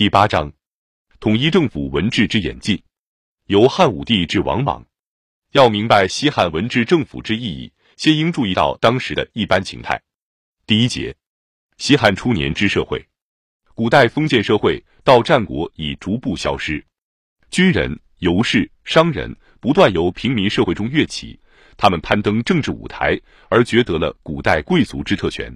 第八章，统一政府文治之演进，由汉武帝至王莽。要明白西汉文治政府之意义，先应注意到当时的一般情态。第一节，西汉初年之社会。古代封建社会到战国已逐步消失，军人、游士、商人不断由平民社会中跃起，他们攀登政治舞台，而攫得了古代贵族之特权。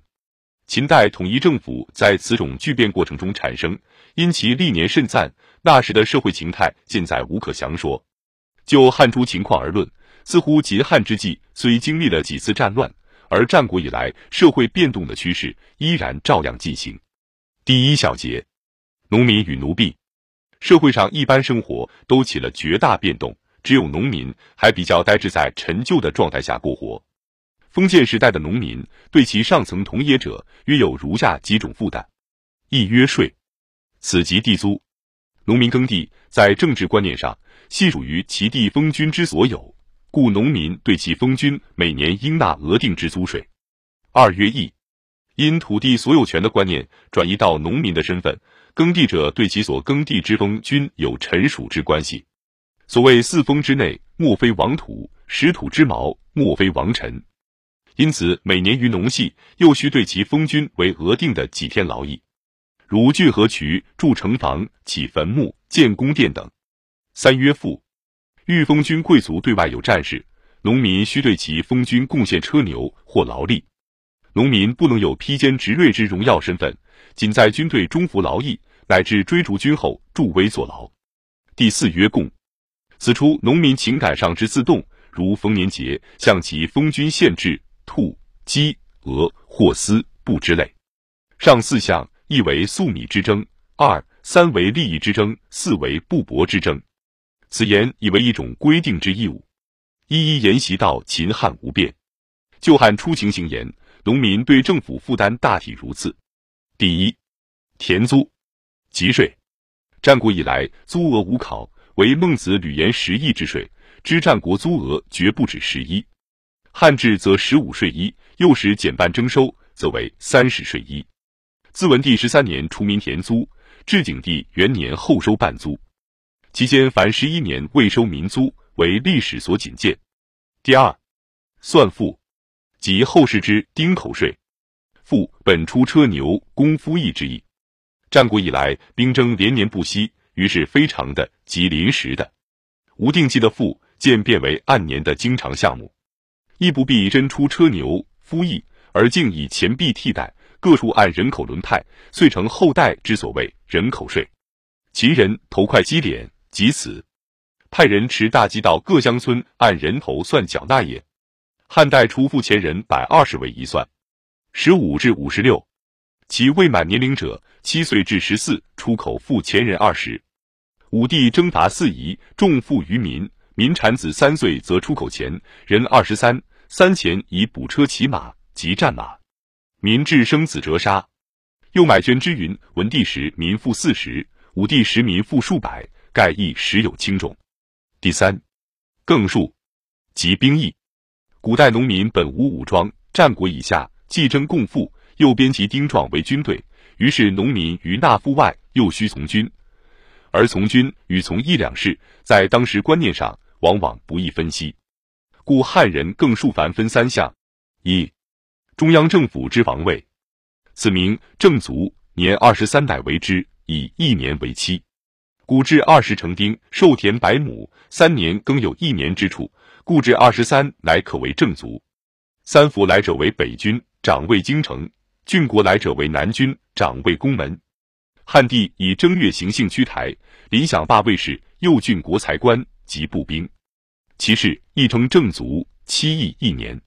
秦代统一政府在此种巨变过程中产生，因其历年甚赞，那时的社会形态现在无可详说。就汉初情况而论，似乎秦汉之际虽经历了几次战乱，而战国以来社会变动的趋势依然照样进行。第一小节，农民与奴婢，社会上一般生活都起了绝大变动，只有农民还比较呆滞在陈旧的状态下过活。封建时代的农民对其上层同业者约有如下几种负担：一约税，此即地租。农民耕地在政治观念上系属于其地封君之所有，故农民对其封君每年应纳额定之租税。二约役，因土地所有权的观念转移到农民的身份，耕地者对其所耕地之封君有臣属之关系。所谓四封之内，莫非王土；十土之毛，莫非王臣。因此，每年于农系，又需对其封君为额定的几天劳役，如浚河渠、筑城房、起坟墓、建宫殿等。三曰赋，欲封君贵族对外有战事，农民需对其封君贡献车牛或劳力。农民不能有披坚执锐之荣耀身份，仅在军队中服劳役，乃至追逐军后助威坐牢。第四曰贡，此处农民情感上之自动，如逢年节向其封君献制。兔、鸡、鹅、或丝、布之类，上四项：一为粟米之争，二三为利益之争，四为布帛之争。此言已为一种规定之义务，一一沿袭到秦汉无变。旧汉初情形言，农民对政府负担大体如此：第一，田租、集税。战国以来，租额无考，为孟子屡言十亿之税，知战国租额绝不止十一。汉制则十五税一，又使减半征收，则为三十税一。自文帝十三年除民田租，至景帝元年后收半租，期间凡十一年未收民租，为历史所仅见。第二，算赋，即后世之丁口税。赋本出车牛公夫役之意。战国以来，兵征连年不息，于是非常的及临时的，无定期的赋，渐变为按年的经常项目。亦不必真出车牛夫役，而竟以钱币替代，各处按人口轮派，遂成后代之所谓人口税。秦人头块积敛，即此，派人持大鸡到各乡村按人头算缴纳也。汉代初付前人百二十为一算，十五至五十六，其未满年龄者七岁至十四，出口付前人二十。武帝征伐四夷，重赋于民。民产子三岁则出口钱，人二十三三钱以补车骑马及战马。民至生子折杀。又买捐之云：文帝时民富四十，武帝时民富数百，盖亦时有轻重。第三，更数及兵役。古代农民本无武装，战国以下既征共赋，又编辑丁壮为军队，于是农民于纳赋外，又需从军，而从军与从一两事，在当时观念上。往往不易分析，故汉人更数凡分三项：一、中央政府之防卫，此名正卒，年二十三代为之，以一年为期。古至二十成丁，授田百亩，三年更有一年之处，故至二十三乃可为正卒。三府来者为北军，掌卫京城；郡国来者为南军，掌卫宫门。汉帝以正月行幸居台，临享罢卫士，右郡国才官及步兵。其事亦称正卒，七役一年。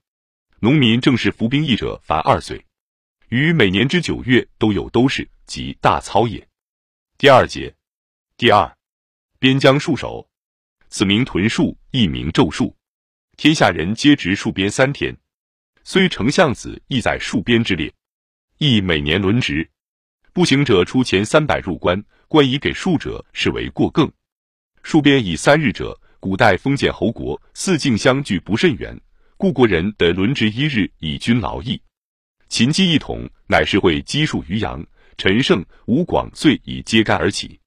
农民正式服兵役者凡二岁，于每年之九月都有都试及大操也。第二节，第二，边疆戍守，此名屯戍，亦名昼戍。天下人皆执戍边三天，虽丞相子亦在戍边之列，亦每年轮值。步行者出前三百入关，关以给戍者视为过更。戍边以三日者。古代封建侯国四境相距不甚远，故国人得轮值一日以均劳役。秦基一统，乃是会积戍于阳，陈胜、吴广遂以揭竿而起。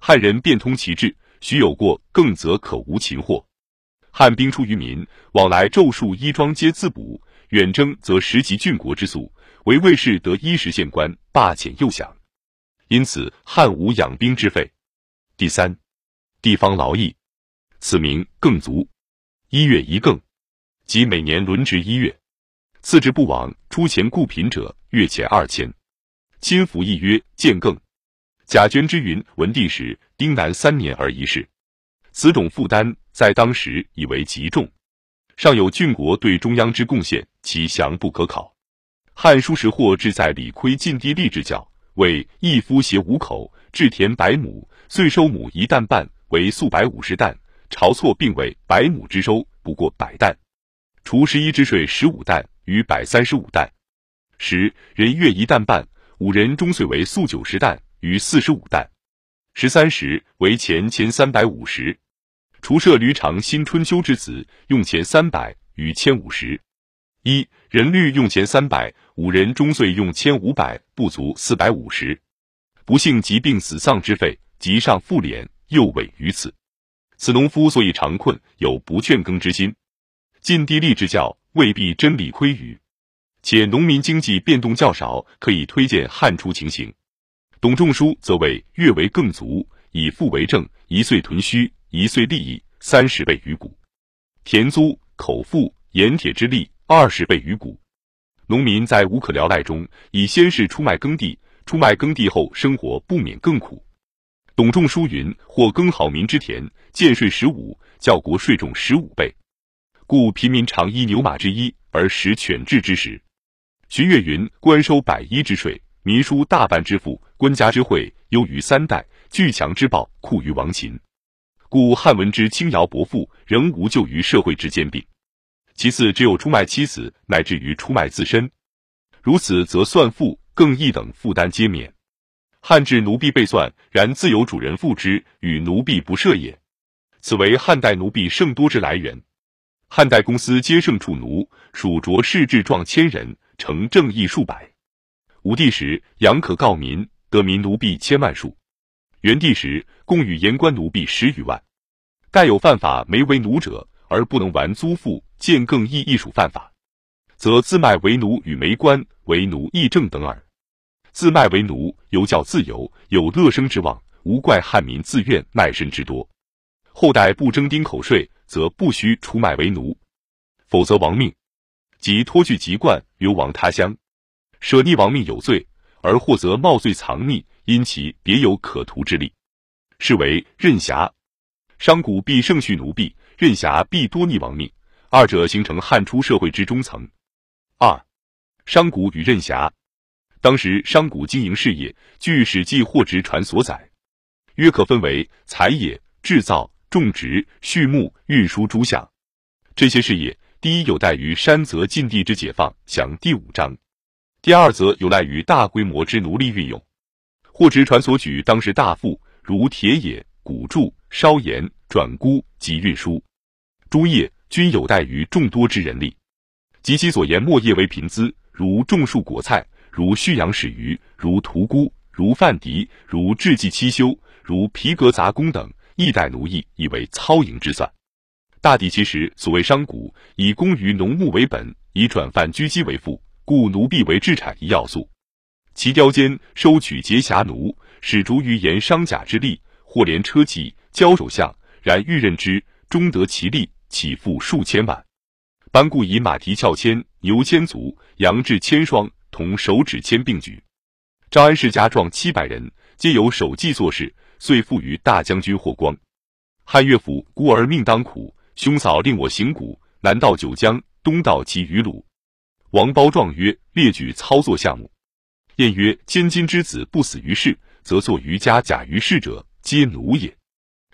汉人变通其志，许有过，更则可无秦祸。汉兵出于民，往来昼戍衣装皆自补；远征则食及郡国之粟，为卫士得衣食县官，罢遣诱饷。因此，汉无养兵之费。第三，地方劳役，此名更足。一月一更，即每年轮值一月。次之不往，出钱雇贫者，月钱二千。亲服一曰见更。贾捐之云：文帝时，丁南三年而一事。此种负担，在当时以为极重。尚有郡国对中央之贡献，其详不可考。汉书时或志在李亏尽地利之教，为一夫携五口，置田百亩，岁收亩一担半，为粟百五十担。晁错并为百亩之收不过百担，除十一之税十五担，余百三十五担。十人月一担半，五人中岁为粟九十担，余四十五担。十三时为钱千三百五十。除设驴长新春秋之子，用钱三百，余千五十。一人律用钱三百，五人中岁用千五百，不足四百五十。不幸疾病死丧之费，即上复敛，又委于此。此农夫所以长困，有不劝耕之心。尽地利之教，未必真理亏于。且农民经济变动较少，可以推荐汉初情形。董仲舒则为越为更足，以富为政，一岁屯虚。一岁利益三十倍于谷，田租、口腹、盐铁之利二十倍于谷。农民在无可聊赖中，以先是出卖耕地，出卖耕地后，生活不免更苦。董仲舒云：“或耕好民之田，建税十五，教国税重十五倍，故贫民常依牛马之衣而食犬彘之食。”徐悦云：“官收百一之税，民输大半之赋，官家之惠优于三代，巨强之暴酷于王秦。”故汉文之轻徭薄赋，仍无救于社会之兼并。其次，只有出卖妻子，乃至于出卖自身。如此，则算赋、更一等负担皆免。汉制奴婢被算，然自有主人付之，与奴婢不涉也。此为汉代奴婢甚多之来源。汉代公司皆盛处奴，属着士至壮千人，成正义数百。武帝时，杨可告民，得民奴婢千万数。元帝时，共与言官奴婢十余万。盖有犯法没为奴者，而不能完租赋，见更易亦属犯法，则自卖为奴与没官为奴亦正等耳。自卖为奴，犹较自由，有乐生之望，无怪汉民自愿卖身之多。后代不征丁口税，则不须出卖为奴，否则亡命，即脱去籍贯，流亡他乡，舍逆亡命有罪，而或则冒罪藏匿。因其别有可图之利，是为任侠。商贾必盛蓄奴婢，任侠必多逆亡命，二者形成汉初社会之中层。二，商贾与任侠。当时商贾经营事业，据《史记·货殖传》所载，约可分为采野、制造、种植、畜牧、运输诸项。这些事业，第一有待于山泽禁地之解放，享第五章；第二则有赖于大规模之奴隶运用。货殖传所举当时大富，如铁冶、谷铸、烧盐、转钴及运输诸业，均有待于众多之人力。及其所言末业为贫资，如种树果菜，如畜养使鱼，如屠菇，如贩敌，如制剂七修，如皮革杂工等，亦待奴役，以为操营之算。大抵其实，所谓商贾，以工于农牧为本，以转贩居积为副，故奴婢为制产一要素。其雕间收取劫侠奴，使逐于言商贾之利，或连车骑交首相，然欲任之，终得其利，起付数千万。班固以马蹄翘千，牛千足，羊至千双，同手指签并举。招安世家壮七百人，皆有手记做事，遂附于大将军霍光。汉乐府孤儿命当苦，兄嫂令我行古，南到九江，东到其余鲁。王褒状曰：列举操作项目。晏曰：“千金之子不死于世，则作于家假于世者，皆奴也。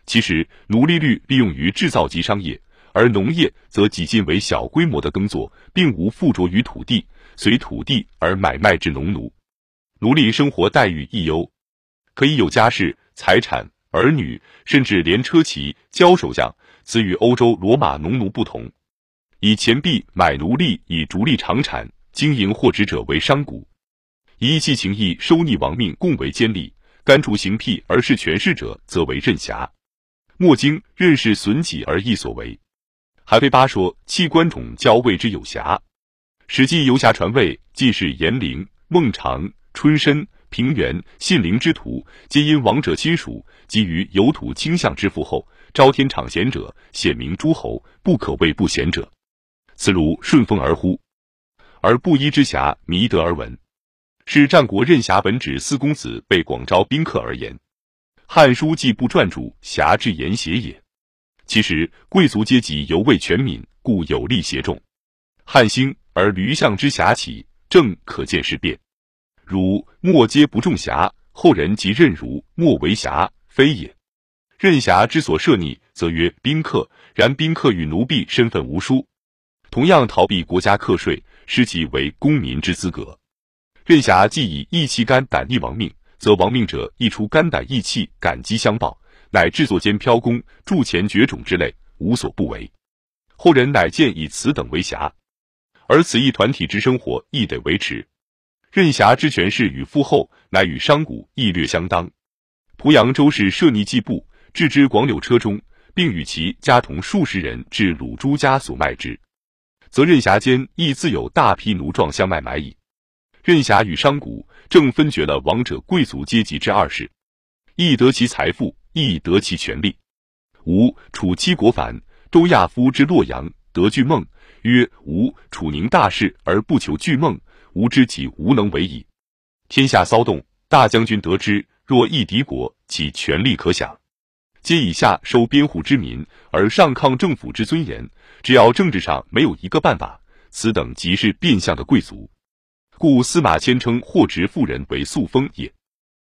其实奴隶率利用于制造及商业，而农业则几近为小规模的耕作，并无附着于土地，随土地而买卖之农奴。奴隶生活待遇亦优，可以有家室、财产、儿女，甚至连车骑、交手相。此与欧洲罗马农奴不同。以钱币买奴隶，以逐利偿产，经营货殖者为商贾。”以义气情义，收逆亡命，共为奸吏。甘除行辟而事权势者，则为任侠。莫经任是损己而义所为。韩非八说弃官宠交谓之有侠。史记游侠传位，既是严陵、孟尝、春申、平原、信陵之徒，皆因王者亲属及于有土倾向之父后，昭天场贤者，显明诸侯，不可谓不贤者。此如顺风而呼，而布衣之侠，弥德而闻。是战国任侠本指四公子被广招宾客而言，《汉书季部传注侠之言邪也。其实贵族阶级犹未全泯，故有力胁众。汉兴而驴象之侠起，正可见事变。如莫皆不重侠，后人即任如莫为侠，非也。任侠之所设逆，则曰宾客，然宾客与奴婢身份无殊，同样逃避国家课税，失其为公民之资格。任侠既以义气肝胆逆亡命，则亡命者亦出肝胆义气，感激相报，乃制作间飘功、铸钱绝种之类，无所不为。后人乃见以此等为侠，而此一团体之生活亦得维持。任侠之权势与富厚，乃与商贾亦略相当。濮阳周氏设逆季布，置之广柳车中，并与其家同数十人至鲁朱家所卖之，则任侠间亦自有大批奴壮相卖买矣。任侠与商贾正分绝了王者贵族阶级之二世，亦得其财富，亦得其权力。吴楚七国反，周亚夫之洛阳得巨梦，曰：“吾楚宁大事而不求巨梦，吾知己无能为矣。”天下骚动，大将军得知，若一敌国，其权力可想。皆以下收边户之民，而上抗政府之尊严。只要政治上没有一个办法，此等即是变相的贵族。故司马迁称货直妇人为素风也。